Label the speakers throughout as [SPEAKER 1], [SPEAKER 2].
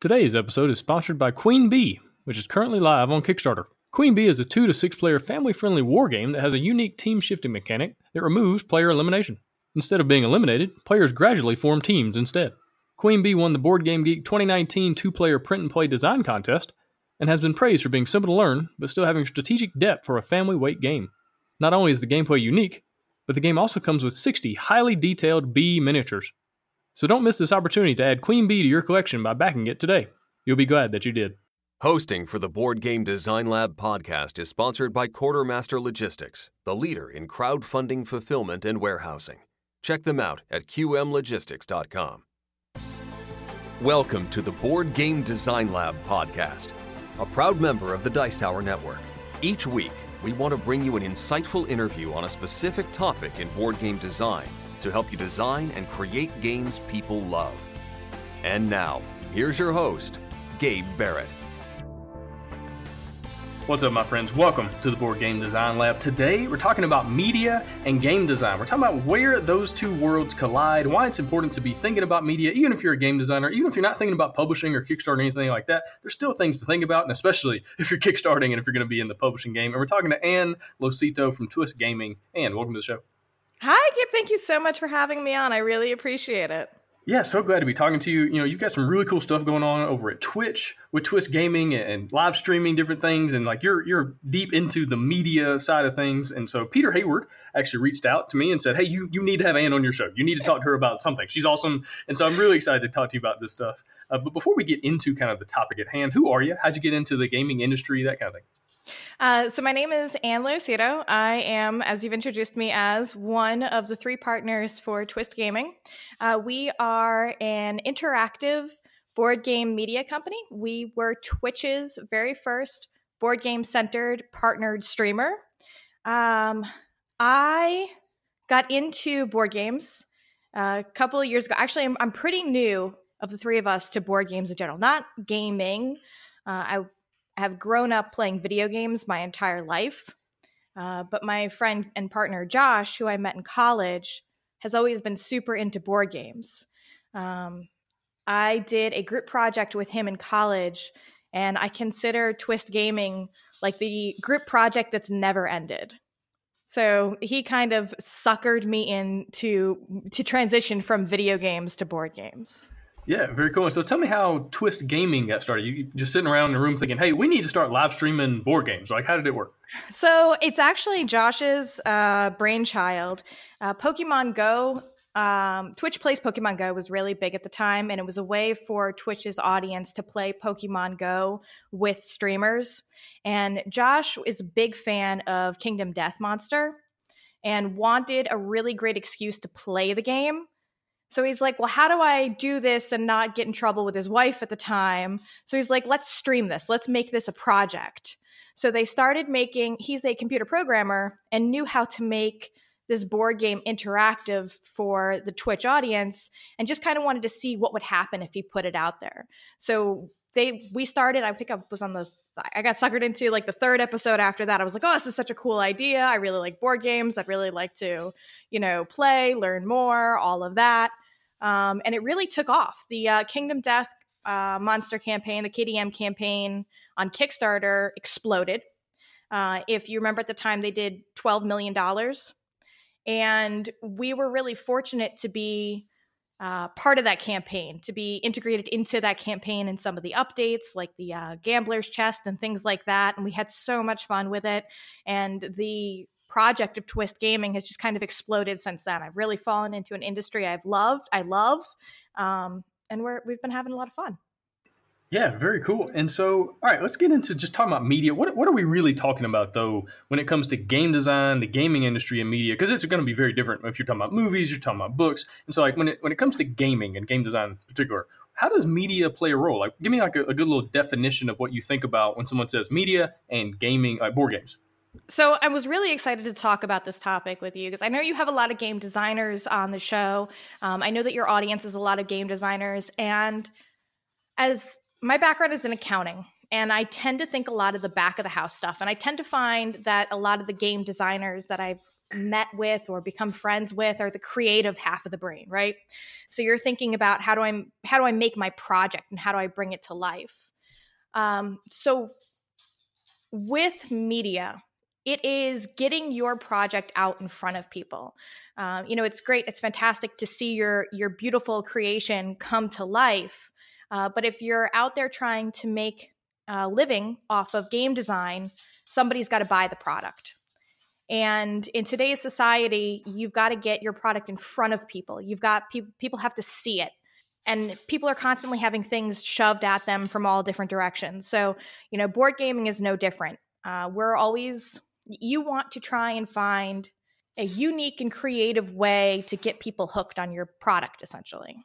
[SPEAKER 1] Today's episode is sponsored by Queen Bee, which is currently live on Kickstarter. Queen Bee is a two to six player family friendly war game that has a unique team shifting mechanic that removes player elimination. Instead of being eliminated, players gradually form teams instead. Queen Bee won the Board Game Geek 2019 two player print and play design contest and has been praised for being simple to learn but still having strategic depth for a family weight game. Not only is the gameplay unique, but the game also comes with 60 highly detailed bee miniatures. So don't miss this opportunity to add Queen Bee to your collection by backing it today. You'll be glad that you did.
[SPEAKER 2] Hosting for the Board Game Design Lab podcast is sponsored by Quartermaster Logistics, the leader in crowdfunding fulfillment and warehousing. Check them out at qmlogistics.com. Welcome to the Board Game Design Lab podcast, a proud member of the Dice Tower Network. Each week, we want to bring you an insightful interview on a specific topic in board game design to help you design and create games people love. And now, here's your host, Gabe Barrett.
[SPEAKER 1] What's up, my friends? Welcome to the Board Game Design Lab. Today, we're talking about media and game design. We're talking about where those two worlds collide, why it's important to be thinking about media, even if you're a game designer, even if you're not thinking about publishing or Kickstarter or anything like that. There's still things to think about, and especially if you're Kickstarting and if you're going to be in the publishing game. And we're talking to Ann Losito from Twist Gaming. Ann, welcome to the show.
[SPEAKER 3] Hi, Gabe. Thank you so much for having me on. I really appreciate it.
[SPEAKER 1] Yeah, so glad to be talking to you. You know, you've got some really cool stuff going on over at Twitch with Twist Gaming and live streaming different things, and like you're you're deep into the media side of things. And so Peter Hayward actually reached out to me and said, "Hey, you you need to have Anne on your show. You need to talk to her about something. She's awesome." And so I'm really excited to talk to you about this stuff. Uh, but before we get into kind of the topic at hand, who are you? How'd you get into the gaming industry? That kind of thing.
[SPEAKER 3] Uh, so my name is Anne Losito. I am, as you've introduced me as, one of the three partners for Twist Gaming. Uh, we are an interactive board game media company. We were Twitch's very first board game centered partnered streamer. Um, I got into board games uh, a couple of years ago. Actually, I'm, I'm, pretty new of the three of us to board games in general, not gaming. Uh, I have grown up playing video games my entire life. Uh, but my friend and partner Josh, who I met in college, has always been super into board games. Um, I did a group project with him in college, and I consider Twist Gaming like the group project that's never ended. So he kind of suckered me into to transition from video games to board games.
[SPEAKER 1] Yeah, very cool. So tell me how Twist Gaming got started. You just sitting around in a room thinking, "Hey, we need to start live streaming board games." Like, how did it work?
[SPEAKER 3] So it's actually Josh's uh, brainchild. Uh, Pokemon Go. Um, Twitch plays Pokemon Go was really big at the time, and it was a way for Twitch's audience to play Pokemon Go with streamers. And Josh is a big fan of Kingdom Death Monster and wanted a really great excuse to play the game so he's like, well, how do I do this and not get in trouble with his wife at the time? So he's like, let's stream this. Let's make this a project. So they started making, he's a computer programmer and knew how to make this board game interactive for the Twitch audience and just kind of wanted to see what would happen if he put it out there. So they, we started, I think I was on the I got suckered into like the third episode after that. I was like, oh, this is such a cool idea. I really like board games. I'd really like to, you know, play, learn more, all of that. Um, and it really took off. The uh, Kingdom Death uh, Monster campaign, the KDM campaign on Kickstarter exploded. Uh, if you remember at the time, they did $12 million. And we were really fortunate to be uh, part of that campaign, to be integrated into that campaign and some of the updates, like the uh, gambler's chest and things like that. And we had so much fun with it. And the project of Twist Gaming has just kind of exploded since then. I've really fallen into an industry I've loved, I love, um, and we're we've been having a lot of fun.
[SPEAKER 1] Yeah, very cool. And so, all right, let's get into just talking about media. What, what are we really talking about, though, when it comes to game design, the gaming industry, and media? Because it's going to be very different if you're talking about movies, you're talking about books. And so, like, when it, when it comes to gaming and game design in particular, how does media play a role? Like, give me like a, a good little definition of what you think about when someone says media and gaming, like board games.
[SPEAKER 3] So I was really excited to talk about this topic with you because I know you have a lot of game designers on the show. Um, I know that your audience is a lot of game designers, and as my background is in accounting, and I tend to think a lot of the back of the house stuff, and I tend to find that a lot of the game designers that I've met with or become friends with are the creative half of the brain, right? So you're thinking about how do I how do I make my project and how do I bring it to life? Um, so with media, it is getting your project out in front of people. Um, you know, it's great. It's fantastic to see your your beautiful creation come to life. Uh, but if you're out there trying to make a living off of game design, somebody's got to buy the product. And in today's society, you've got to get your product in front of people. You've got people people have to see it. And people are constantly having things shoved at them from all different directions. So, you know, board gaming is no different. Uh, we're always, you want to try and find a unique and creative way to get people hooked on your product, essentially.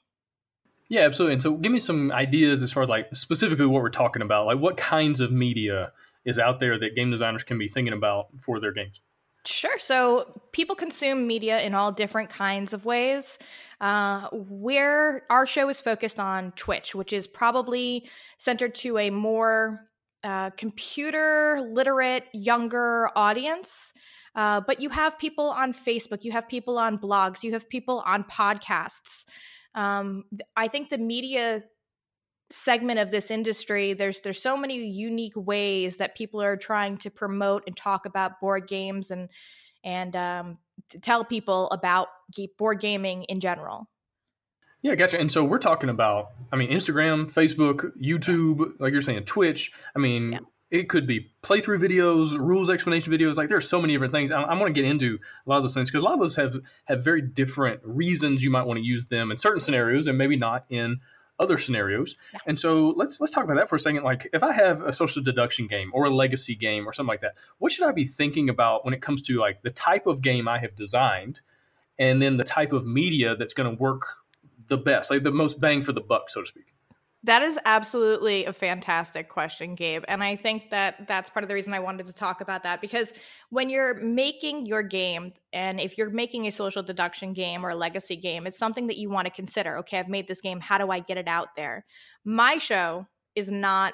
[SPEAKER 1] Yeah, absolutely. And so, give me some ideas as far as like specifically what we're talking about. Like, what kinds of media is out there that game designers can be thinking about for their games?
[SPEAKER 3] Sure. So people consume media in all different kinds of ways. Uh, where our show is focused on Twitch, which is probably centered to a more uh, computer literate, younger audience. Uh, but you have people on Facebook, you have people on blogs, you have people on podcasts. Um, I think the media segment of this industry there's there's so many unique ways that people are trying to promote and talk about board games and and um, to tell people about board gaming in general
[SPEAKER 1] yeah gotcha and so we're talking about i mean instagram facebook youtube like you're saying twitch i mean yeah. It could be playthrough videos rules explanation videos like there's so many different things I'm, I want to get into a lot of those things because a lot of those have have very different reasons you might want to use them in certain scenarios and maybe not in other scenarios. Yeah. And so let's let's talk about that for a second. Like if I have a social deduction game or a legacy game or something like that, what should I be thinking about when it comes to like the type of game I have designed and then the type of media that's going to work the best, like the most bang for the buck, so to speak?
[SPEAKER 3] That is absolutely a fantastic question, Gabe. And I think that that's part of the reason I wanted to talk about that because when you're making your game, and if you're making a social deduction game or a legacy game, it's something that you want to consider. Okay, I've made this game. How do I get it out there? My show is not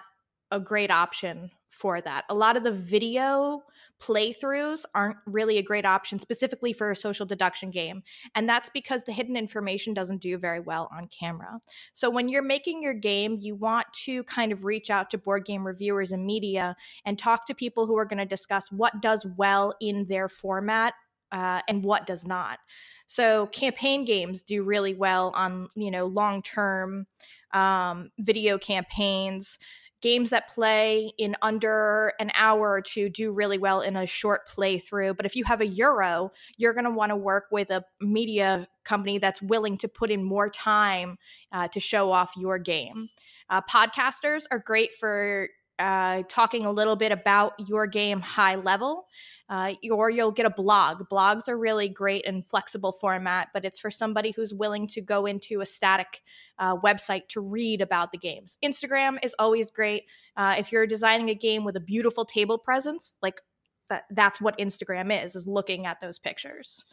[SPEAKER 3] a great option for that. A lot of the video playthroughs aren't really a great option specifically for a social deduction game. And that's because the hidden information doesn't do very well on camera. So when you're making your game, you want to kind of reach out to board game reviewers and media and talk to people who are going to discuss what does well in their format uh, and what does not. So campaign games do really well on you know long term um, video campaigns games that play in under an hour or two do really well in a short playthrough. But if you have a Euro, you're going to want to work with a media company that's willing to put in more time uh, to show off your game. Uh, podcasters are great for uh, talking a little bit about your game high level uh, or you'll get a blog. Blogs are really great and flexible format, but it's for somebody who's willing to go into a static uh, website to read about the games. Instagram is always great. Uh, if you're designing a game with a beautiful table presence, like that, that's what Instagram is, is looking at those pictures.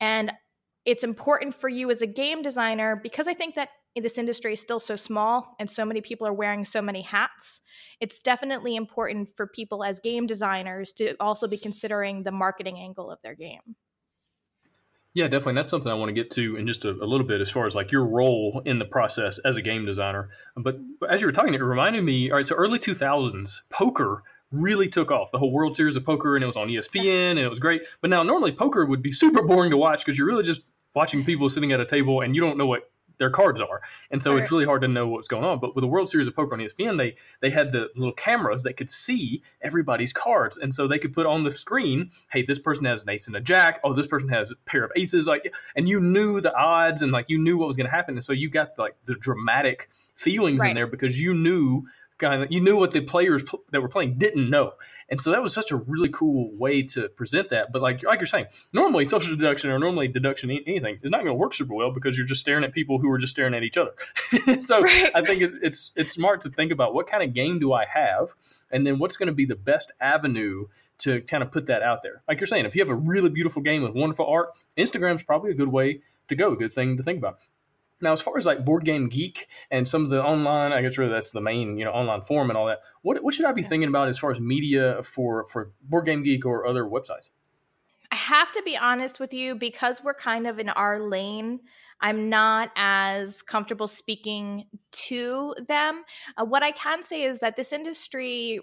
[SPEAKER 3] And it's important for you as a game designer because I think that this industry is still so small and so many people are wearing so many hats. It's definitely important for people as game designers to also be considering the marketing angle of their game.
[SPEAKER 1] Yeah, definitely. That's something I want to get to in just a, a, little bit as far as like your role in the process as a game designer. But as you were talking, it reminded me, all right, so early 2000s, poker really took off. The whole World Series of Poker, and it was on ESPN, and it was great. But now, normally, poker would be super boring to watch because you're really just watching people sitting at a table and you don't know what their cards are. And so right. it's really hard to know what's going on. But with the World Series of Poker on ESPN, they they had the little cameras that could see everybody's cards. And so they could put on the screen, hey, this person has an ace and a jack. Oh, this person has a pair of aces. Like and you knew the odds and like you knew what was gonna happen. And so you got like the dramatic feelings right. in there because you knew kind of you knew what the players that were playing didn't know. And so that was such a really cool way to present that. But like like you're saying, normally social deduction or normally deduction anything is not going to work super well because you're just staring at people who are just staring at each other. so right. I think it's, it's it's smart to think about what kind of game do I have, and then what's going to be the best avenue to kind of put that out there. Like you're saying, if you have a really beautiful game with wonderful art, Instagram's probably a good way to go, a good thing to think about. Now, as far as like Board Game Geek and some of the online, I guess really that's the main you know online forum and all that. What what should I be thinking about as far as media for for Board Game Geek or other websites?
[SPEAKER 3] I have to be honest with you because we're kind of in our lane. I'm not as comfortable speaking to them. Uh, what I can say is that this industry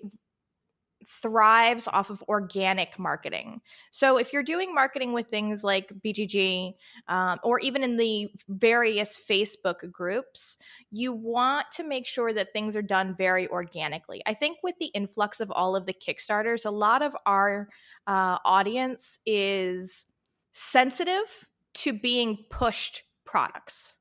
[SPEAKER 3] thrives off of organic marketing. So if you're doing marketing with things like BGG um, or even in the various Facebook groups, you want to make sure that things are done very organically. I think with the influx of all of the Kickstarters, a lot of our uh, audience is sensitive to being pushed products.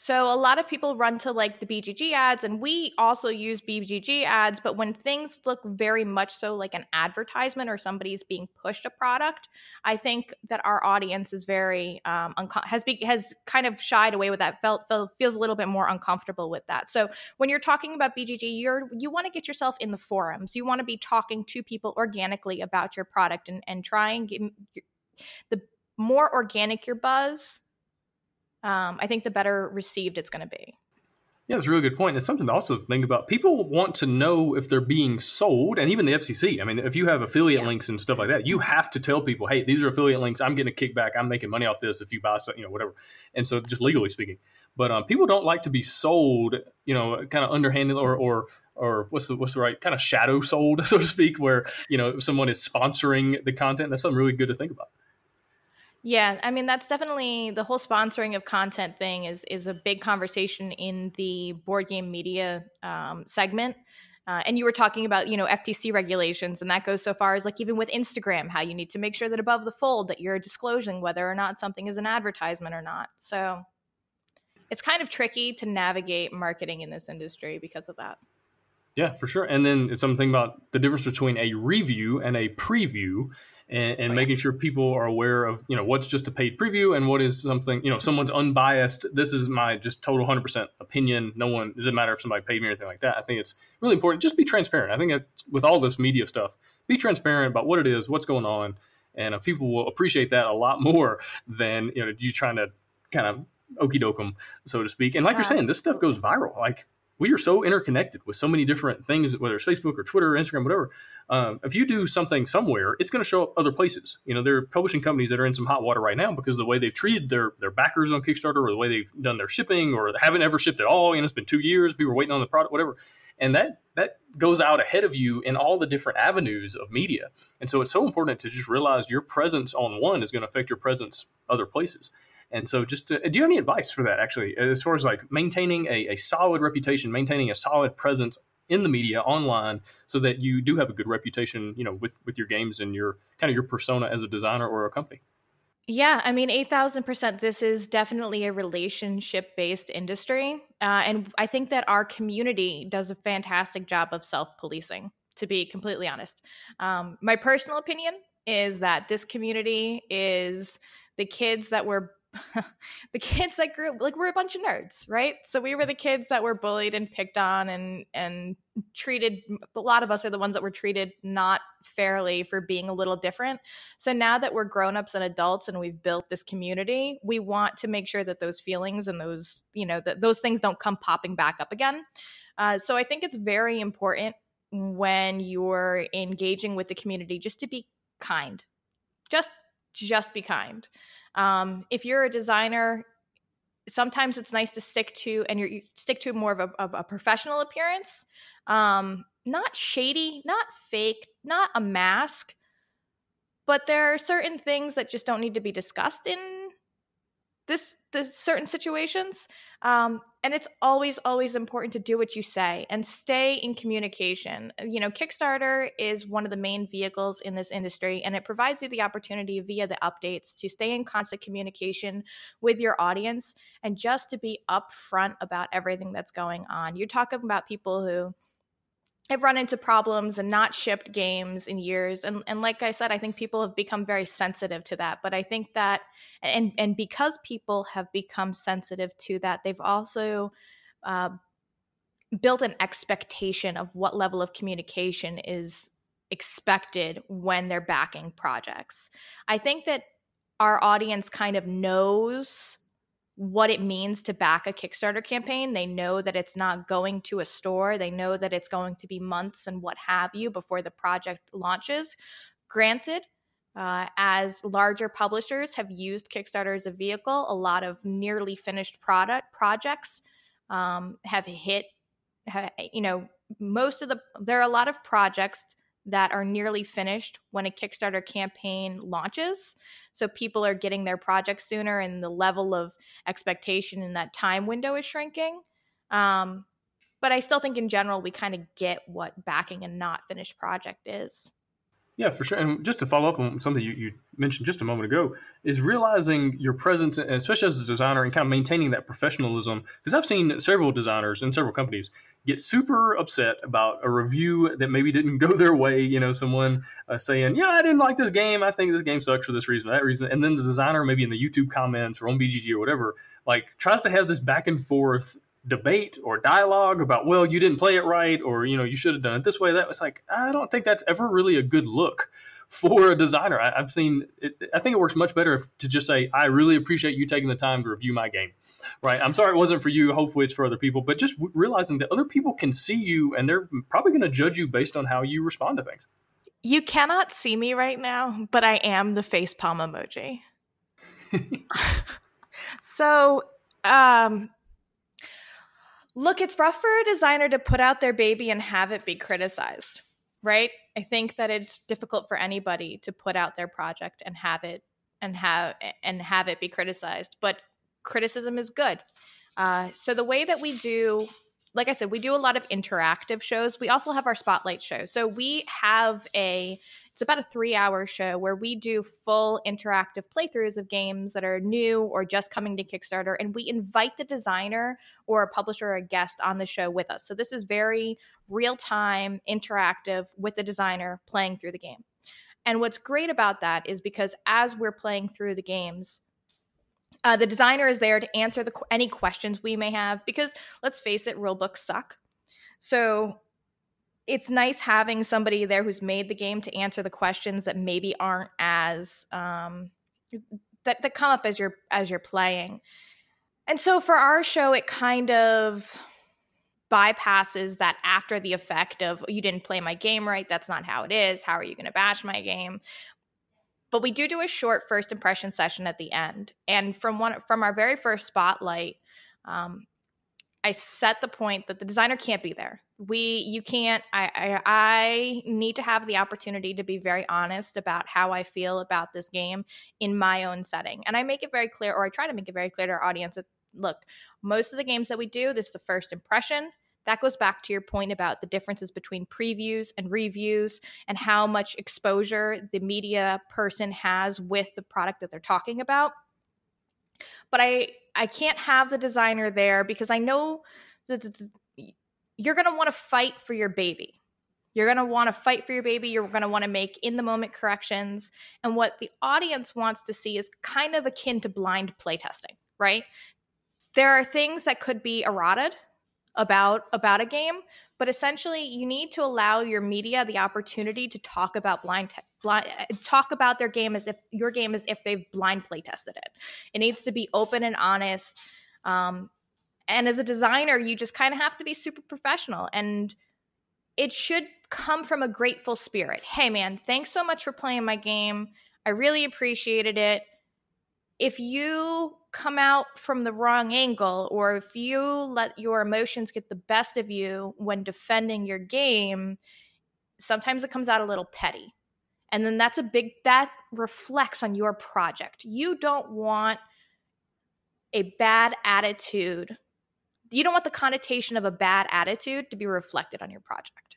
[SPEAKER 3] So a lot of people run to like the BGG ads, and we also use BGG ads. But when things look very much so like an advertisement or somebody's being pushed a product, I think that our audience is very um, unco- has be- has kind of shied away with that. Felt, felt feels a little bit more uncomfortable with that. So when you're talking about BGG, you're you want to get yourself in the forums. You want to be talking to people organically about your product and and try and get the more organic your buzz um, I think the better received it's going to be.
[SPEAKER 1] Yeah, that's a really good point. It's something to also think about. People want to know if they're being sold, and even the FCC. I mean, if you have affiliate yeah. links and stuff like that, you have to tell people, "Hey, these are affiliate links. I'm getting a kickback. I'm making money off this if you buy stuff, you know, whatever." And so, just legally speaking, but um, people don't like to be sold, you know, kind of underhanded or or or what's the what's the right kind of shadow sold, so to speak, where you know someone is sponsoring the content. That's something really good to think about.
[SPEAKER 3] Yeah, I mean that's definitely the whole sponsoring of content thing is is a big conversation in the board game media um, segment. Uh, and you were talking about you know FTC regulations, and that goes so far as like even with Instagram, how you need to make sure that above the fold that you're disclosing whether or not something is an advertisement or not. So it's kind of tricky to navigate marketing in this industry because of that.
[SPEAKER 1] Yeah, for sure. And then it's something about the difference between a review and a preview and, and oh, making sure people are aware of you know what's just a paid preview and what is something you know someone's unbiased this is my just total 100% opinion. No one it doesn't matter if somebody paid me or anything like that. I think it's really important. Just be transparent. I think with all this media stuff be transparent about what it is what's going on and uh, people will appreciate that a lot more than you know you trying to kind of okey doke them so to speak. And like yeah. you're saying this stuff goes viral. Like we are so interconnected with so many different things, whether it's Facebook or Twitter, or Instagram, whatever. Um, if you do something somewhere, it's going to show up other places. You know, there are publishing companies that are in some hot water right now because the way they've treated their their backers on Kickstarter, or the way they've done their shipping, or haven't ever shipped at all. You know, it's been two years. People are waiting on the product, whatever. And that that goes out ahead of you in all the different avenues of media. And so it's so important to just realize your presence on one is going to affect your presence other places. And so, just to, do you have any advice for that, actually, as far as like maintaining a, a solid reputation, maintaining a solid presence in the media online so that you do have a good reputation, you know, with, with your games and your kind of your persona as a designer or a company?
[SPEAKER 3] Yeah, I mean, 8,000%. This is definitely a relationship based industry. Uh, and I think that our community does a fantastic job of self policing, to be completely honest. Um, my personal opinion is that this community is the kids that were the kids that grew like we're a bunch of nerds right? So we were the kids that were bullied and picked on and and treated a lot of us are the ones that were treated not fairly for being a little different. So now that we're grown-ups and adults and we've built this community we want to make sure that those feelings and those you know that those things don't come popping back up again. Uh, so i think it's very important when you're engaging with the community just to be kind. Just just be kind um, if you're a designer, sometimes it's nice to stick to and you stick to more of a, of a professional appearance, um, not shady, not fake, not a mask. But there are certain things that just don't need to be discussed in this, certain situations. Um, and it's always always important to do what you say and stay in communication you know kickstarter is one of the main vehicles in this industry and it provides you the opportunity via the updates to stay in constant communication with your audience and just to be upfront about everything that's going on you're talking about people who have run into problems and not shipped games in years. And and like i said i think people have become very sensitive to that. But i think that and and because people have become sensitive to that they've also uh, built an expectation of what level of communication is expected when they're backing projects. I think that our audience kind of knows what it means to back a Kickstarter campaign. They know that it's not going to a store, they know that it's going to be months and what have you before the project launches. Granted, Uh, as larger publishers have used Kickstarter as a vehicle, a lot of nearly finished product projects um, have hit. You know, most of the there are a lot of projects that are nearly finished when a Kickstarter campaign launches. So people are getting their projects sooner, and the level of expectation in that time window is shrinking. Um, but I still think in general we kind of get what backing a not finished project is.
[SPEAKER 1] Yeah, for sure. And just to follow up on something you, you mentioned just a moment ago, is realizing your presence, and especially as a designer, and kind of maintaining that professionalism. Because I've seen several designers in several companies get super upset about a review that maybe didn't go their way. You know, someone uh, saying, "Yeah, I didn't like this game. I think this game sucks for this reason, that reason," and then the designer, maybe in the YouTube comments or on BGG or whatever, like tries to have this back and forth debate or dialogue about well you didn't play it right or you know you should have done it this way that was like i don't think that's ever really a good look for a designer. I, have seen it, i think it works much better to just say i really appreciate you taking the time to review my game right? I'm sorry it wasn't for you hopefully it's for other people but just realizing that other people can see you and they're probably going to judge you based on how you respond to things.
[SPEAKER 3] You cannot see me right now but i am the face palm emoji. So um look, it's rough for a designer to put out their baby and have it be criticized, right? I think that it's difficult for anybody to put out their project and have it and have and have it be criticized, but criticism is good. Uh, so the way that we do like I said, we do a lot of interactive shows. We also have our spotlight show. So we have a it's about a three hour show where we do full interactive playthroughs of games that are new or just coming to Kickstarter. And we invite the designer or a publisher or a guest on the show with us. So this is very real time, interactive with the designer playing through the game. And what's great about that is because as we're playing through the games, uh, the designer is there to answer the, any questions we may have because let's face it, rule books suck. So it's nice having somebody there who's made the game to answer the questions that maybe aren't as um, that that come up as you're as you're playing. And so for our show, it kind of bypasses that after the effect of you didn't play my game right. That's not how it is. How are you going to bash my game? But we do do a short first impression session at the end, and from one from our very first spotlight, um, I set the point that the designer can't be there. We, you can't. I, I, I need to have the opportunity to be very honest about how I feel about this game in my own setting, and I make it very clear, or I try to make it very clear to our audience that look, most of the games that we do, this is the first impression. That goes back to your point about the differences between previews and reviews and how much exposure the media person has with the product that they're talking about. But I I can't have the designer there because I know that you're going to want to fight for your baby. You're going to want to fight for your baby. You're going to want to make in the moment corrections. And what the audience wants to see is kind of akin to blind playtesting, right? There are things that could be eroded about about a game but essentially you need to allow your media the opportunity to talk about blind, te- blind talk about their game as if your game as if they've blind play tested it. It needs to be open and honest um, and as a designer you just kind of have to be super professional and it should come from a grateful spirit. Hey man thanks so much for playing my game. I really appreciated it if you come out from the wrong angle or if you let your emotions get the best of you when defending your game, sometimes it comes out a little petty. And then that's a big, that reflects on your project. You don't want a bad attitude. You don't want the connotation of a bad attitude to be reflected on your project.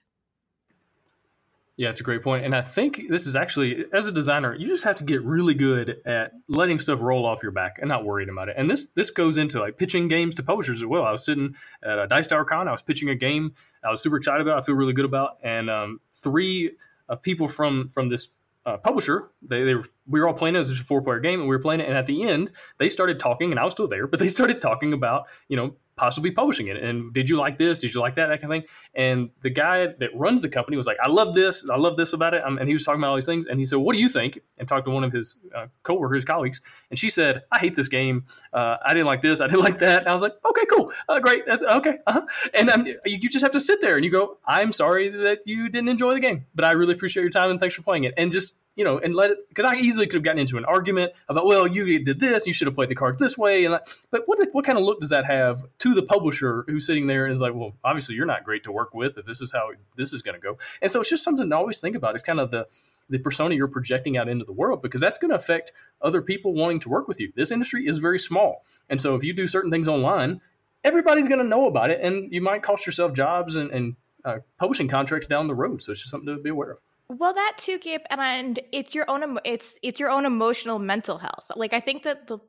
[SPEAKER 1] Yeah, it's a great point. And I think this is actually, as a designer, you just have to get really good at letting stuff roll off your back and not worrying about it. And this this goes into like pitching games to publishers as well. I was sitting at a Dice Tower Con, I was pitching a game I was super excited about, I feel really good about. And um, three uh, people from from this uh, publisher. They, they were, we were all playing it. It was a four player game, and we were playing it. And at the end, they started talking, and I was still there, but they started talking about you know possibly publishing it. And did you like this? Did you like that? That kind of thing. And the guy that runs the company was like, I love this. I love this about it. Um, and he was talking about all these things. And he said, What do you think? And talked to one of his uh, coworkers, colleagues. And she said, I hate this game. Uh, I didn't like this. I didn't like that. And I was like, Okay, cool. Uh, great. That's okay. Uh-huh. And you, you just have to sit there and you go, I'm sorry that you didn't enjoy the game, but I really appreciate your time and thanks for playing it. And just you know, and let it because I easily could have gotten into an argument about, well, you did this, you should have played the cards this way, and but what what kind of look does that have to the publisher who's sitting there and is like, well, obviously you're not great to work with if this is how this is going to go, and so it's just something to always think about. It's kind of the the persona you're projecting out into the world because that's going to affect other people wanting to work with you. This industry is very small, and so if you do certain things online, everybody's going to know about it, and you might cost yourself jobs and, and uh, publishing contracts down the road. So it's just something to be aware of.
[SPEAKER 3] Well, that too, Gabe, and, and it's your own it's it's your own emotional mental health. Like I think that the,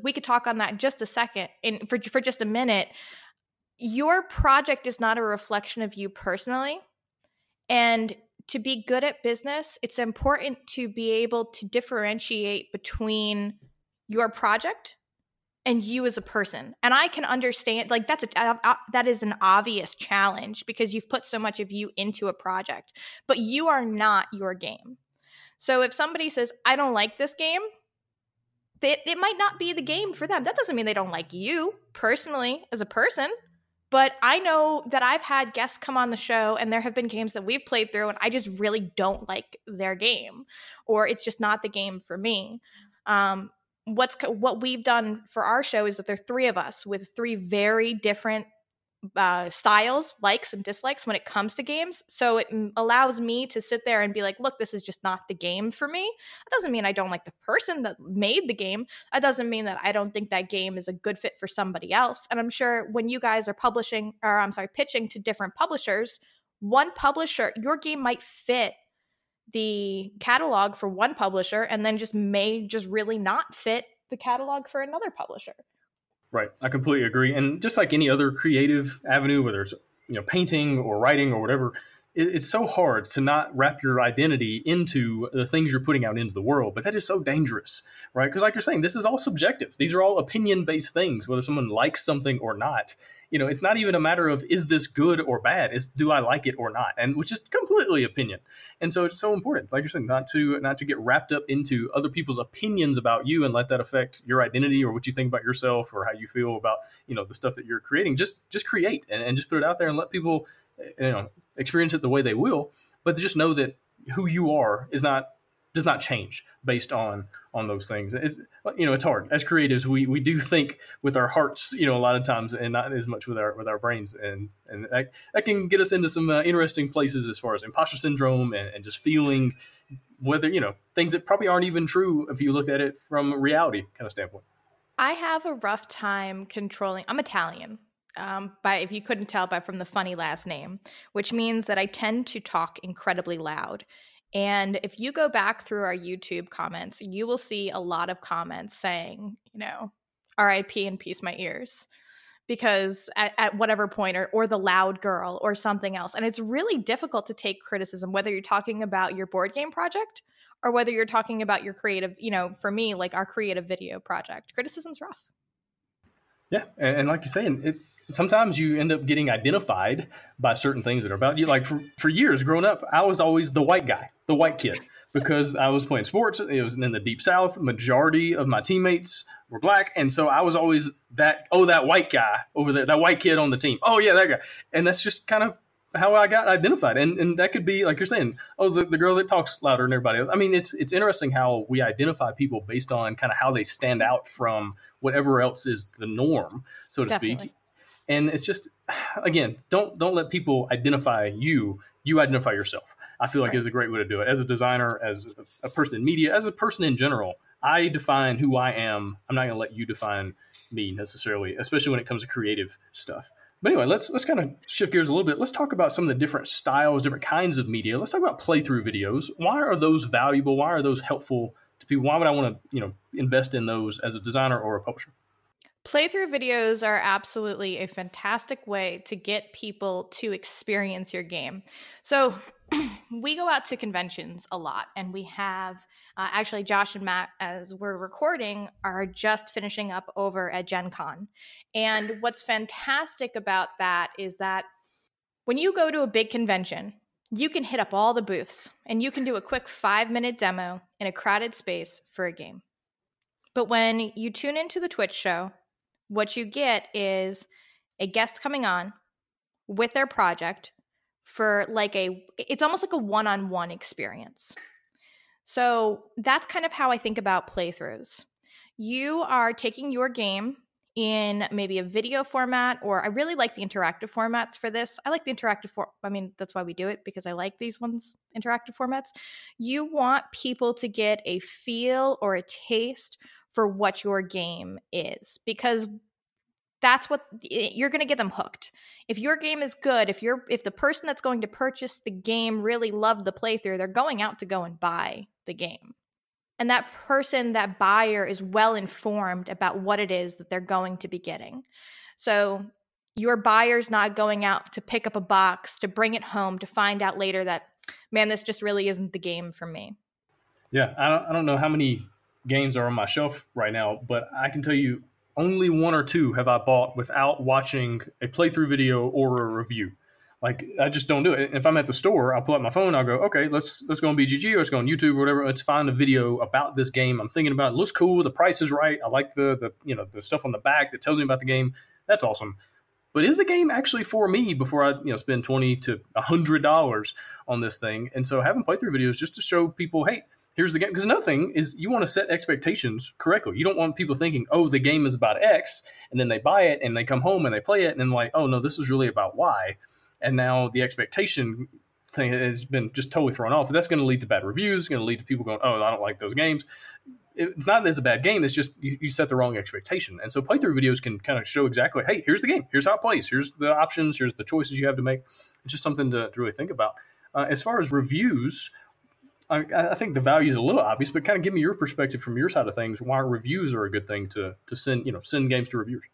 [SPEAKER 3] we could talk on that just a second, in for for just a minute. Your project is not a reflection of you personally, and to be good at business, it's important to be able to differentiate between your project and you as a person. And i can understand like that's a uh, that is an obvious challenge because you've put so much of you into a project but you are not your game. So if somebody says i don't like this game it, it might not be the game for them. That doesn't mean they don't like you personally as a person but i know that i've had guests come on the show and there have been games that we've played through and i just really don't like their game or it's just not the game for me. Um, what's what we've done for our show is that there are three of us with three very different uh, styles, likes and dislikes when it comes to games. So it allows me to sit there and be like, look, this is just not the game for me. That doesn't mean I don't like the person that made the game. That doesn't mean that I don't think that game is a good fit for somebody else. And I'm sure when you guys are publishing, or I'm sorry, pitching to different publishers, one publisher, your game might fit the catalog for one publisher and then just may just really not fit the catalog for another publisher.
[SPEAKER 1] Right. I completely agree. And just like any other creative avenue, whether it's you know painting or writing or whatever, it, it's so hard to not wrap your identity into the things you're putting out into the world. But that is so dangerous, right? Because like you're saying, this is all subjective. These are all opinion based things, whether someone likes something or not you know, it's not even a matter of is this good or bad. It's do I like it or not, and which is completely opinion. And so it's so important, like you're saying, not to not to get wrapped up into other people's opinions about you and let that affect your identity or what you think about yourself or how you feel about you know the stuff that you're creating. Just just create and, and just put it out there and let people you know experience it the way they will. But just know that who you are is not does not change based on on those things. It's you know it's hard as creatives. We we do think with our hearts, you know, a lot of times, and not as much with our with our brains, and and that, that can get us into some uh, interesting places as far as imposter syndrome and, and just feeling whether you know things that probably aren't even true if you look at it from reality kind of standpoint.
[SPEAKER 3] I have a rough time controlling. I'm Italian. Um, by if you couldn't tell by from the funny last name, which means that I tend to talk incredibly loud. And if you go back through our YouTube comments, you will see a lot of comments saying, you know, RIP and peace my ears because at, at, whatever point or, or the loud girl or something else. And it's really difficult to take criticism whether you're talking about your board game project or whether you're talking about your creative you know for me like our creative video project. Criticism's rough.
[SPEAKER 1] Yeah and, and like you're saying it sometimes you end up getting identified by certain things that are about you. Like for, for years growing up, I was always the white guy, the white kid, because I was playing sports. It was in the deep south. Majority of my teammates were black, and so I was always that oh that white guy over there, that white kid on the team. Oh yeah, that guy. And that's just kind of how I got identified. And and that could be like you're saying, oh the, the girl that talks louder than everybody else. I mean, it's it's interesting how we identify people based on kind of how they stand out from whatever else is the norm, so to Definitely. speak and it's just again don't don't let people identify you. You identify yourself. I feel like right. is a great way to do it. As a designer as a person in media as a person in general i define who i am. I'm not going to let you define me necessarily especially when it comes to creative stuff. But anyway let's let's kind of shift gears a little bit. Let's talk about some of the different styles different kinds of media. Let's talk about playthrough videos. Why are those valuable? Why are those helpful to people? Why would i want to you know invest in those as a designer or a publisher
[SPEAKER 3] Playthrough videos are absolutely a fantastic way to get people to experience your game. So, we go out to conventions a lot, and we have uh, actually Josh and Matt, as we're recording, are just finishing up over at Gen Con. And what's fantastic about that is that when you go to a big convention, you can hit up all the booths and you can do a quick five minute demo in a crowded space for a game. But when you tune into the Twitch show, what you get is a guest coming on with their project for like a it's almost like a one-on-one experience. So that's kind of how I think about playthroughs. You are taking your game in maybe a video format, or I really like the interactive formats for this. I like the interactive for I mean, that's why we do it because I like these ones, interactive formats. You want people to get a feel or a taste for what your game is because that's what eh, you're going to get them hooked. If your game is good, if you're if the person that's going to purchase the game really loved the playthrough, they're going out to go and buy the game. And that person, that buyer is well informed about what it is that they're going to be getting. So your buyer's not going out to pick up a box, to bring it home, to find out later that, man, this just really isn't the game for me.
[SPEAKER 1] Yeah, I don't, I don't know how many games are on my shelf right now, but I can tell you only one or two have I bought without watching a playthrough video or a review. Like I just don't do it. If I'm at the store, I'll pull out my phone. I'll go, okay, let's let's go on BGG or let's go on YouTube or whatever. Let's find a video about this game. I'm thinking about. It looks cool. The price is right. I like the the you know the stuff on the back that tells me about the game. That's awesome. But is the game actually for me before I you know spend twenty to hundred dollars on this thing? And so having playthrough videos just to show people, hey, here's the game. Because another thing is you want to set expectations correctly. You don't want people thinking, oh, the game is about X, and then they buy it and they come home and they play it and then like, oh no, this is really about Y. And now the expectation thing has been just totally thrown off. That's going to lead to bad reviews. Going to lead to people going, oh, I don't like those games. It's not that it's a bad game. It's just you, you set the wrong expectation. And so playthrough videos can kind of show exactly, hey, here's the game. Here's how it plays. Here's the options. Here's the choices you have to make. It's just something to, to really think about. Uh, as far as reviews, I, I, think the value is a little obvious, but kind of give me your perspective from your side of things. Why reviews are a good thing to to send you know send games to reviewers.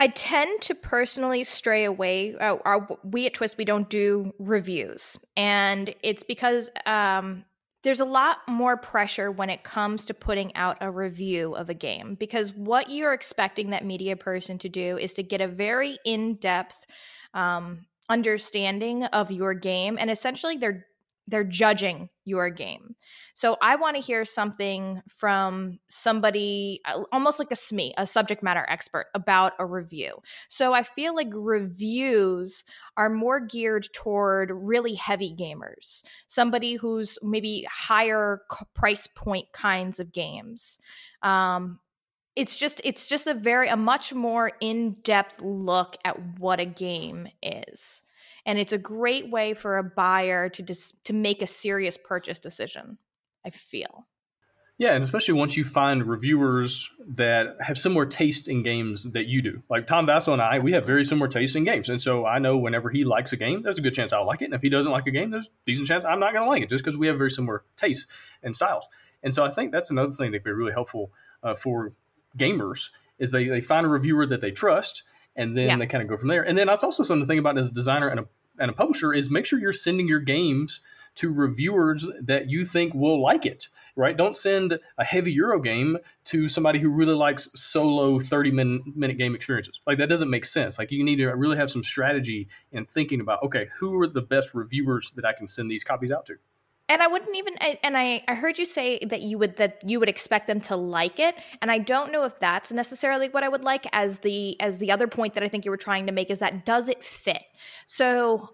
[SPEAKER 3] I tend to personally stray away. Uh, our, we at Twist we don't do reviews, and it's because um, there's a lot more pressure when it comes to putting out a review of a game because what you're expecting that media person to do is to get a very in depth um, understanding of your game, and essentially they're they're judging your game. So I want to hear something from somebody almost like a SME, a subject matter expert about a review. So I feel like reviews are more geared toward really heavy gamers, somebody who's maybe higher price point kinds of games. Um, it's just it's just a very a much more in-depth look at what a game is and it's a great way for a buyer to just to make a serious purchase decision i feel.
[SPEAKER 1] Yeah and especially once you find reviewers that have similar taste in games that you do. Like tom Vasel and i we have very similar taste in games and so i know whenever he likes a game there's a good chance i'll like it and if he doesn't like a game there's a decent chance i'm not going to like it just because we have very similar tastes and styles. And so i think that's another thing that could be really helpful uh, for gamers is they, they find a reviewer that they trust and then yeah. they kind of go from there. And then that's also something to think about as a designer and a, and a publisher is make sure you're sending your games to reviewers that you think will like it right don't send a heavy euro game to somebody who really likes solo 30 minute, minute game experiences like that doesn't make sense like you need to really have some strategy in thinking about okay who are the best reviewers that i can send these copies out to
[SPEAKER 3] and I wouldn't even and I I heard you say that you would that you would expect them to like it and I don't know if that's necessarily what I would like as the as the other point that I think you were trying to make is that does it fit. So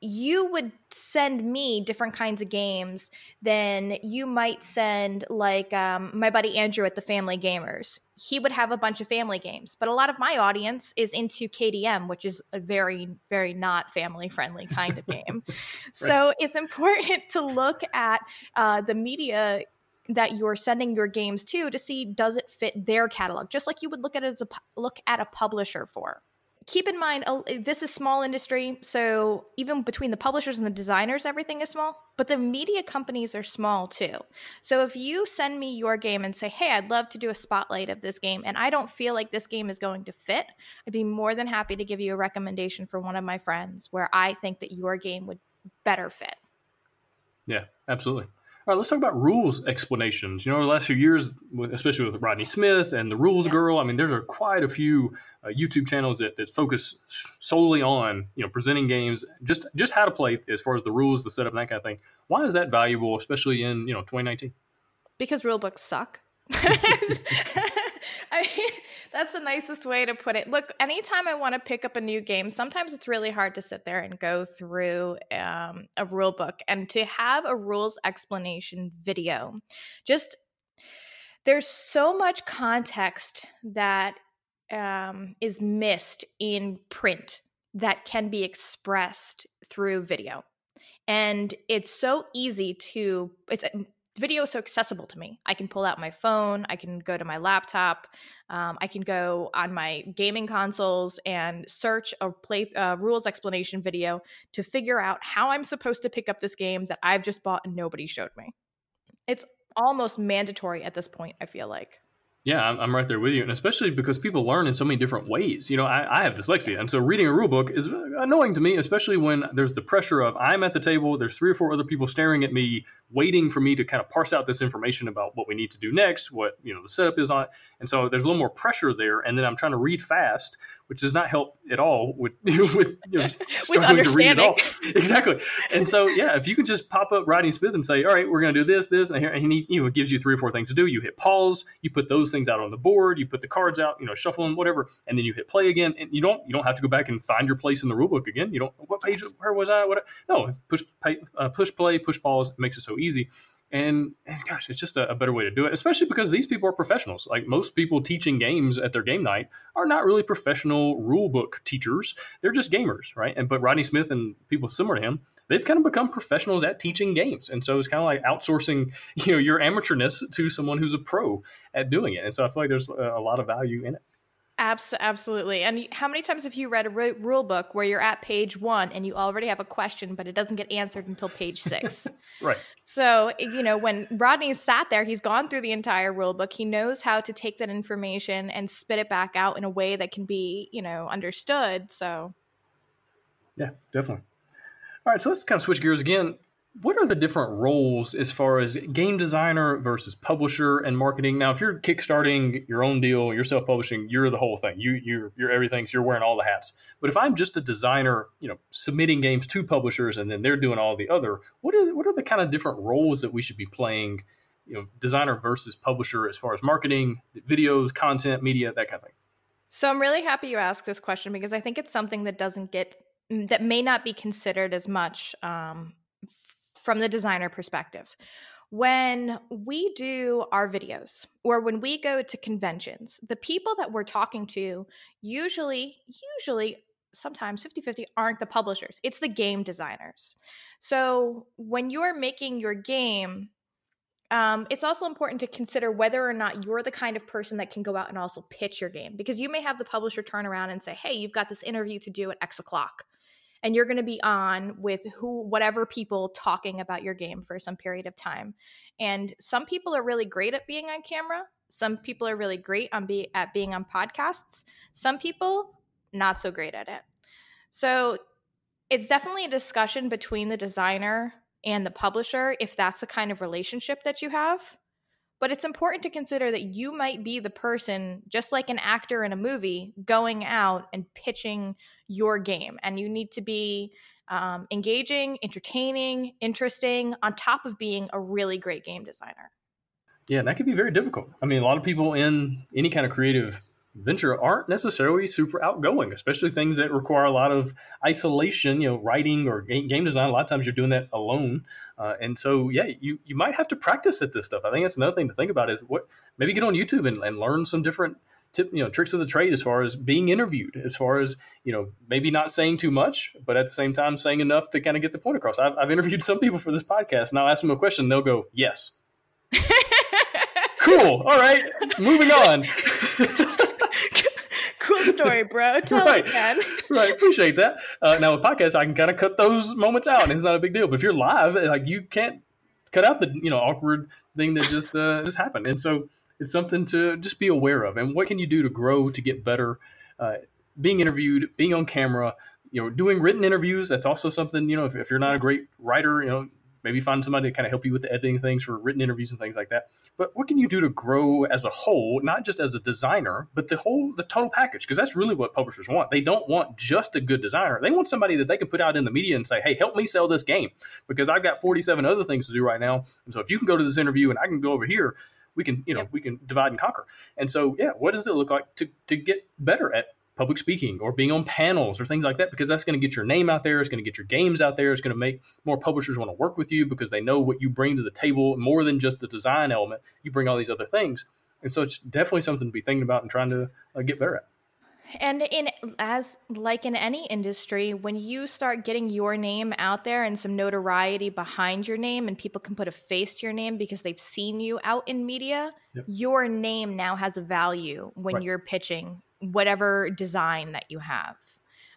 [SPEAKER 3] you would send me different kinds of games than you might send like um, my buddy andrew at the family gamers. He would have a bunch of family games but a lot of my audience is into kdm which is a very very not family friendly kind of game. Right. so it's important to look at uh, the media that you're sending your games to to see does it fit their catalog just like you would look at it as a look at a publisher for keep in mind this is small industry so even between the publishers and the designers everything is small but the media companies are small too. So if you send me your game and say hey i'd love to do a spotlight of this game and i don't feel like this game is going to fit i'd be more than happy to give you a recommendation for one of my friends where i think that your game would better fit.
[SPEAKER 1] Yeah absolutely all right, let's talk about rules explanations. You know, the last few years, especially with Rodney Smith and the Rules yes. Girl, I mean, there's a, quite a few uh, YouTube channels that, that focus solely on you know presenting games, just just how to play as far as the rules, the setup, and that kind of thing. Why is that valuable, especially in you know 2019?
[SPEAKER 3] Because rule books suck. I mean, that's the nicest way to put it. Look, anytime I want to pick up a new game, sometimes it's really hard to sit there and go through um, a rule book and to have a rules explanation video. Just there's so much context that um, is missed in print that can be expressed through video. And it's so easy to, it's video is so accessible to me. I can pull out my phone, I can go to my laptop, um, I can go on my gaming consoles and search a play uh, rules explanation video to figure out how I'm supposed to pick up this game that I've just bought and nobody showed me. It's almost mandatory at this point. I feel like.
[SPEAKER 1] Yeah, I'm, I'm right there with you, and especially because people learn in so many different ways. You know, I, I have dyslexia, and so reading a rule book is uh, annoying to me, especially when there's the pressure of I'm at the table, there's three or four other people staring at me, waiting for me to kind of parse out this information about what we need to do next, what you know the setup is on, it. and so there's a little more pressure there, and then I'm trying to read fast, which does not help at all with with you know, struggling to read at all. Exactly, and so yeah, if you can just pop up Rodney Smith and say, all right, we're going to do this, this, and here, and he you know gives you three or four things to do. You hit pause, you put those things out on the board, you put the cards out, you know, shuffle them, whatever, and then you hit play again, and you don't you don't have to go back and find your place in the rulebook again. You don't what page where was I? What no push uh, push play push pause It makes it so easy. And, and gosh, it's just a, a, better way to do it, especially because these people are professionals. Like most people teaching games at their game night are not really professional rule book teachers. They're just gamers, right? And but Rodney Smith and people similar to him, they've kind of become professionals at teaching games. And so it's kind of like outsourcing, you know, your amateurness to someone who's a pro at doing it. And so I feel like there's a, a lot of value in it.
[SPEAKER 3] Abs- absolutely. And how many times have you read a rule book where you're at page one and you already have a question, but it doesn't get answered until page six?
[SPEAKER 1] right.
[SPEAKER 3] So, you know, when Rodney sat there, he's gone through the entire rule book. He knows how to take that information and spit it back out in a way that can be, you know, understood. So,
[SPEAKER 1] yeah, definitely. All right. So let's kind of switch gears again what are the different roles as far as game designer versus publisher and marketing? Now, if you're kickstarting your own deal, you're self-publishing, you're the whole thing. You you're you're everything. So you're wearing all the hats. But if I'm just a designer, you know, submitting games to publishers and then they're doing all the other, what are what are the kind of different roles that we should be playing? You know, designer versus publisher as far as marketing, videos, content, media, that kind of thing.
[SPEAKER 3] So I'm really happy you asked this question because I think it's something that doesn't get that may not be considered as much um, from the designer perspective. When we do our videos or when we go to conventions, the people that we're talking to usually, usually, sometimes 50 50 aren't the publishers, it's the game designers. So when you're making your game, um, it's also important to consider whether or not you're the kind of person that can go out and also pitch your game because you may have the publisher turn around and say, Hey, you've got this interview to do at X o'clock and you're going to be on with who whatever people talking about your game for some period of time. And some people are really great at being on camera. Some people are really great on be at being on podcasts. Some people not so great at it. So it's definitely a discussion between the designer and the publisher if that's the kind of relationship that you have but it's important to consider that you might be the person, just like an actor in a movie, going out and pitching your game. And you need to be um, engaging, entertaining, interesting, on top of being a really great game designer.
[SPEAKER 1] Yeah, that can be very difficult. I mean, a lot of people in any kind of creative venture aren't necessarily super outgoing, especially things that require a lot of isolation. You know, writing or game design. A lot of times you're doing that alone, uh, and so yeah, you you might have to practice at this stuff. I think that's another thing to think about is what maybe get on YouTube and, and learn some different tip, you know tricks of the trade as far as being interviewed as far as you know maybe not saying too much but at the same time saying enough to kind of get the point across. I've, I've interviewed some people for this podcast and i'll ask them a question they'll go yes. Cool. All right. Moving on
[SPEAKER 3] story, bro. Tell right. again.
[SPEAKER 1] right. Appreciate that. Uh, now with podcasts, I can kind of cut those moments out, and it's not a big deal. But if you're live, like you can't cut out the you know awkward thing that just uh, just happened, and so it's something to just be aware of. And what can you do to grow to get better? Uh, being interviewed, being on camera, you know, doing written interviews. That's also something you know. If, if you're not a great writer, you know, maybe find somebody to kind of help you with the editing things for written interviews and things like that. But what can you do to grow as a whole, not just as a designer, but the whole the total package? Because that's really what publishers want. They don't want just a good designer. They want somebody that they can put out in the media and say, "Hey, help me sell this game," because I've got 47 other things to do right now. And so if you can go to this interview and I can go over here, we can you know we can divide and conquer. And so yeah, what does it look like to to get better at public speaking or being on panels or things like that because that's going to get your name out there it's going to get your games out there it's going to make more publishers want to work with you because they know what you bring to the table more than just the design element you bring all these other things and so it's definitely something to be thinking about and trying to uh, get better at
[SPEAKER 3] and in as like in any industry, when you start getting your name out there and some notoriety behind your name and people can put a face to your name because they've seen you out in media, yep. your name now has a value when right. you're pitching whatever design that you have.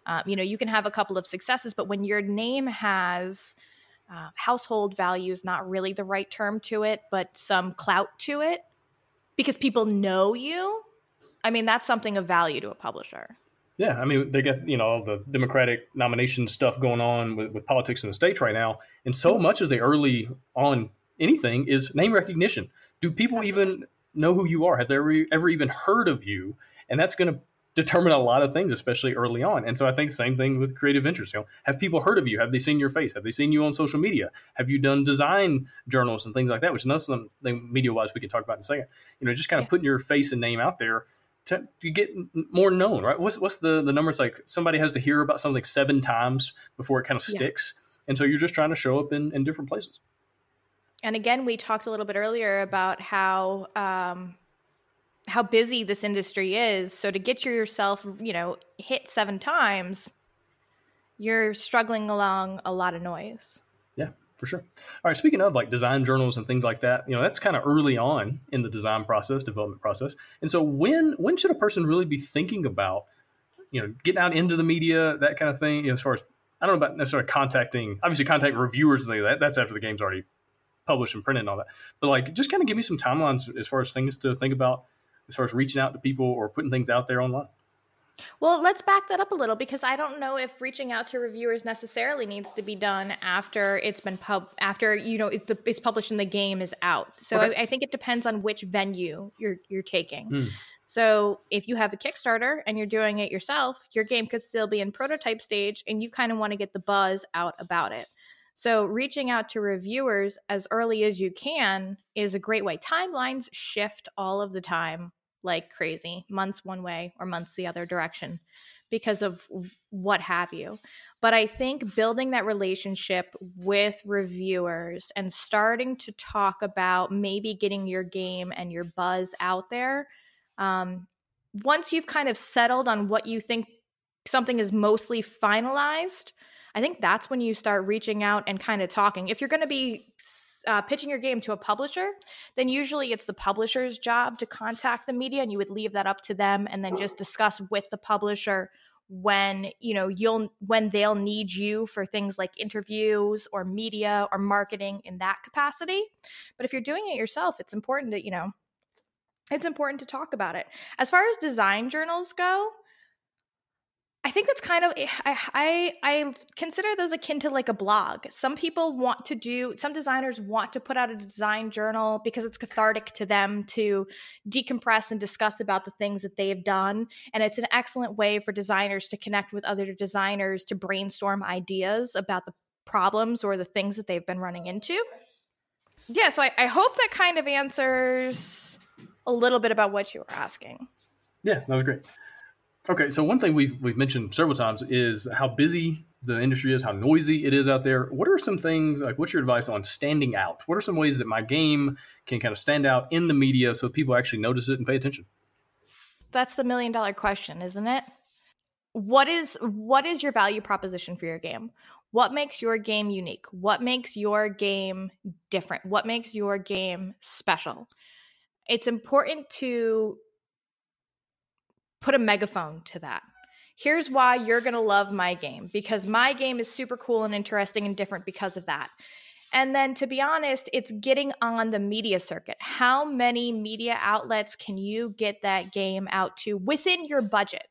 [SPEAKER 3] Um, you know, you can have a couple of successes, but when your name has uh, household value is not really the right term to it, but some clout to it because people know you I mean, that's something of value to a publisher.
[SPEAKER 1] Yeah, I mean, they get you know all the Democratic nomination stuff going on with, with politics in the states right now, and so much of the early on anything is name recognition. Do people even know who you are? Have they ever, ever even heard of you? And that's going to determine a lot of things, especially early on. And so I think the same thing with creative ventures. You know, have people heard of you? Have they seen your face? Have they seen you on social media? Have you done design journals and things like that? Which of them media wise we can talk about in a second. You know, just kind of yeah. putting your face and name out there to, to get more known, right? What's what's the the number? It's like somebody has to hear about something seven times before it kind of sticks, and so you're just trying to show up in in different places.
[SPEAKER 3] And again, we talked a little bit earlier about how um, how busy this industry is. So to get yourself, you know, hit seven times, you're struggling along a lot of noise Yeah,
[SPEAKER 1] for sure. All right, speaking of like design journals and things like that, you know, that's kind of early on in the design process, development process. And so when when should a person really be thinking about, you know, getting out into the media, that kind of thing, you know, as far as I don't know about necessarily contacting, obviously contacting reviewers and like that. That's after the game's already published and printed and all that. But like just kind of give me some timelines as far as things to think about as far as reaching out to people or putting things out there online.
[SPEAKER 3] Well, let's back that up a little because I don't know if reaching out to reviewers necessarily needs to be done after it's been pub after you know it, the, it's published and the game is out. So okay. I, I, think it depends on which venue you're you're taking. Mm. So if you have a Kickstarter and you're doing it yourself, your game could still be in prototype stage, and you kind of want to get the buzz out about it. So reaching out to reviewers as early as you can is a great way. Timelines shift all of the time like crazy, months one way or months the other direction because of what have you. But I think building that relationship with reviewers and starting to talk about maybe getting your game and your buzz out there, um, once you've kind of settled on what you think something is mostly finalized, I think that's when you start reaching out and kind of talking. If you're going to be uh, pitching your game to a publisher, then usually it's the publisher's job to contact the media, and you would leave that up to them, and then just discuss with the publisher when you know you'll when they'll need you for things like interviews or media or marketing in that capacity but if you're doing it yourself it's important to you know it's important to talk about it as far as design journals go I think that's kind of eh, I, I, I consider those akin to like a blog. Some people want to do some designers want to put out a design journal because it's cathartic to them to decompress and discuss about the things that they've done and it's an excellent way for designers to connect with other designers to brainstorm ideas about the problems or the things that they've been running into. Yeah, so I, I hope that kind of answers a little bit about what you were asking.
[SPEAKER 1] Yeah, that was great. Okay, so one thing we've we've mentioned several times is how busy the industry is, how noisy it is out there. What are some things like? What's your advice on standing out? What are some ways that my game can kind of stand out in the media so people actually notice it and pay attention?
[SPEAKER 3] That's the million dollar question, isn't it? What is what is your value proposition for your game? What makes your game unique? What makes your game different? What makes your game special? It's important to put a megaphone to that. Here's why you're going to love my game because my game is super cool and interesting and different because of that. And then to be honest, it's getting on the media circuit. How many media outlets can you get that game out to within your budget?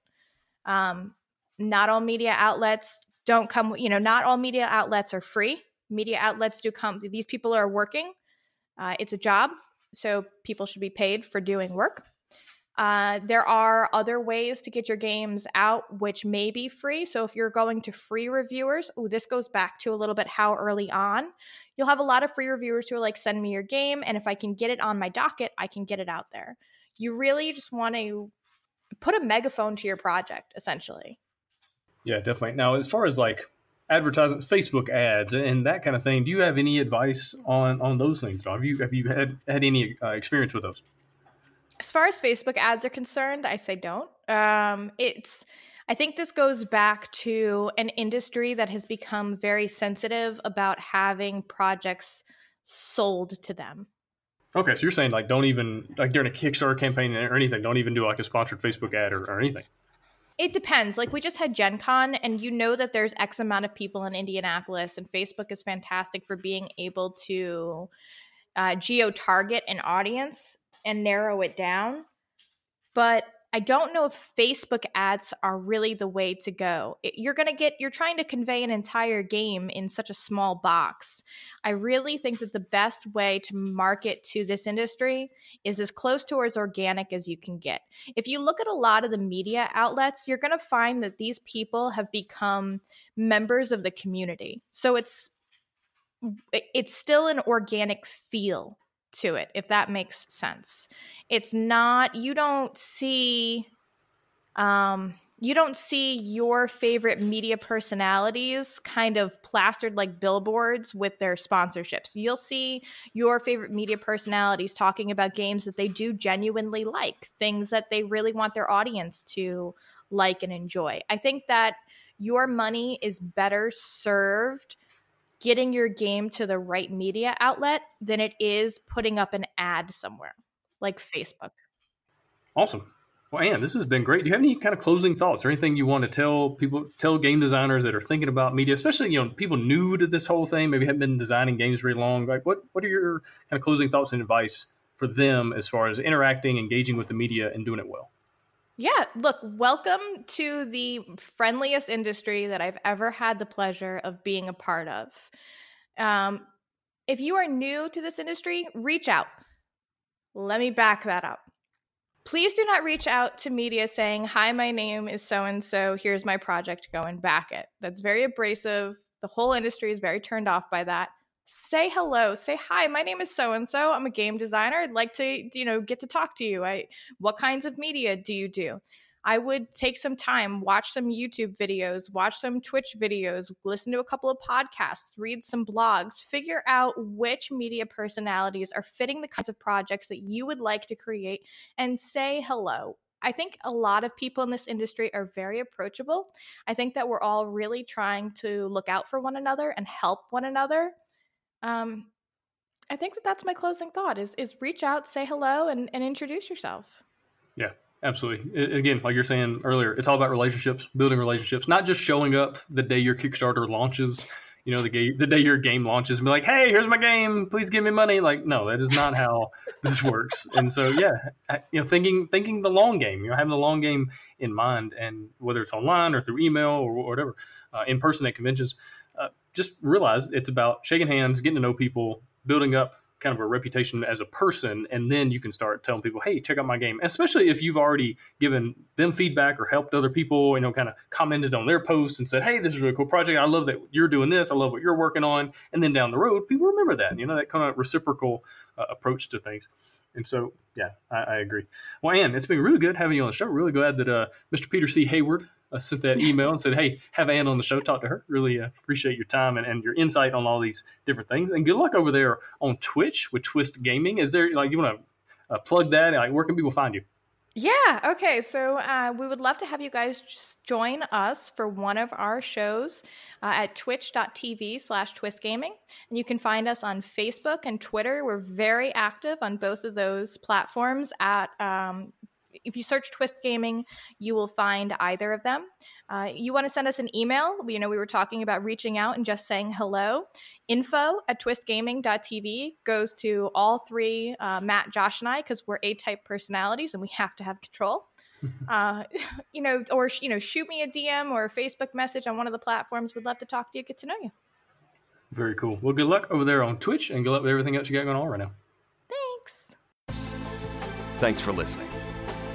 [SPEAKER 3] Um, not all media outlets don't come, you know, not all media outlets are free. Media outlets do come, these people are working. Uh, it's a job, so people should be paid for doing work. Uh, there are other ways to get your games out, which may be free. So if you're going to free reviewers, oh, this goes back to a little bit how early on. You'll have a lot of free reviewers who are like, send me your game. And if I can get it on my docket, I can get it out there. You really just want to put a megaphone to your project, essentially.
[SPEAKER 1] Yeah, definitely. Now, as far as like advertising, Facebook ads, and that kind of thing, do you have any advice on on those things? Have you have you had had any uh, experience with those?
[SPEAKER 3] As far as Facebook ads are concerned, I say don't. Um, it's I think this goes back to an industry that has become very sensitive about having projects sold to them.
[SPEAKER 1] Okay, so you're saying like don't even like during a Kickstarter campaign or anything, don't even do like a sponsored Facebook ad or, or anything.
[SPEAKER 3] It depends. Like we just had Gen Con, and you know that there's X amount of people in Indianapolis, and Facebook is fantastic for being able to uh, geo target an audience and narrow it down. But I don't know if Facebook ads are really the way to go. You're going to get, you're trying to convey an entire game in such a small box. I really think that the best way to market to this industry is as close to as organic as you can get. If you look at a lot of the media outlets, you're going to find that these people have become members of the community. So it's, it's still an organic feel to it, if that makes sense. It's not, you don't see, um, you don't see your favorite media personalities kind of plastered like billboards with their sponsorships. You'll see your favorite media personalities talking about games that they do genuinely like, things that they really want their audience to like and enjoy. I think that your money is better served getting your game to the right media outlet than it is putting up an ad somewhere like Facebook.
[SPEAKER 1] Awesome. Well, Anne, this has been great. Do you have any kind of closing thoughts or anything you want to tell people, tell game designers that are thinking about media, especially you know people new to this whole thing, maybe haven't been designing games very long? Like, what what are your kind of closing thoughts and advice for them as far as interacting, engaging with the media, and doing it well?
[SPEAKER 3] Yeah, look, welcome to the friendliest industry that I've ever had the pleasure of being a part of. Um, if you are new to this industry, reach out. Let me back that up. Please do not reach out to media saying, Hi, my name is so and so. Here's my project. Go and back it. That's very abrasive. The whole industry is very turned off by that say hello say hi my name is so and so i'm a game designer i'd like to you know get to talk to you i what kinds of media do you do? I would take some time watch some youtube videos watch some twitch videos listen to a couple of podcasts read some blogs figure out which media personalities are fitting the kinds of projects that you would like to create and say hello. I think a lot of people in this industry are very approachable. I think that we're all really trying to look out for one another and help one another um, I think that that's my closing thought is is reach out, say hello, and, and introduce yourself.
[SPEAKER 1] Yeah, absolutely. again, like you're saying earlier, it's all about relationships, building relationships, not just showing up the day your Kickstarter launches. You know, the game, the day your game launches, and be like, "Hey, here's my game. Please give me money." Like, no, that is not how this works. And so, yeah, you know, thinking thinking the long game. You know, having the long game in mind, and whether it's online or through email or whatever, uh, in person at conventions, just realize it's about shaking hands, getting to know people, building up kind of a reputation as a person, and then you can start telling people, "Hey, check out my game." Especially if you've already given them feedback or helped other people, you know, kind of commented on their posts and said, "Hey, this is a really cool project. I love that you're doing this. I love what you're working on." And then down the road, people remember that. You know, that kind of reciprocal uh, approach to things. And so, yeah, I, I, agree. Well, Anne, it's been really good having you on the show. Really glad that uh, Mr. Peter C. Hayward uh, sent that email and said, "Hey, have Anne on the show. Talk to her. Really uh, appreciate your time and, and your insight on all these different things. And good luck over there on Twitch with Twist Gaming. Is there like you want to uh, plug that? Like, where can people find you?"
[SPEAKER 3] Yeah. Okay. So uh, we would love to have you guys join us for one of our shows uh, at twitch.tv slash twistgaming. And you can find us on Facebook and Twitter. We're very active on both of those platforms at um, if you search Twist Gaming, you will find either of them. Uh, you want to send us an email. You know, we were talking about reaching out and just saying hello. Info at twistgaming.tv goes to all three, uh, Matt, Josh, and I, because we're A type personalities and we have to have control. uh, you know, or, you know, shoot me a DM or a Facebook message on one of the platforms. We'd love to talk to you, get to know you.
[SPEAKER 1] Very cool. Well, good luck over there on Twitch and good luck with everything else you got going on right now.
[SPEAKER 3] Thanks.
[SPEAKER 2] Thanks for listening.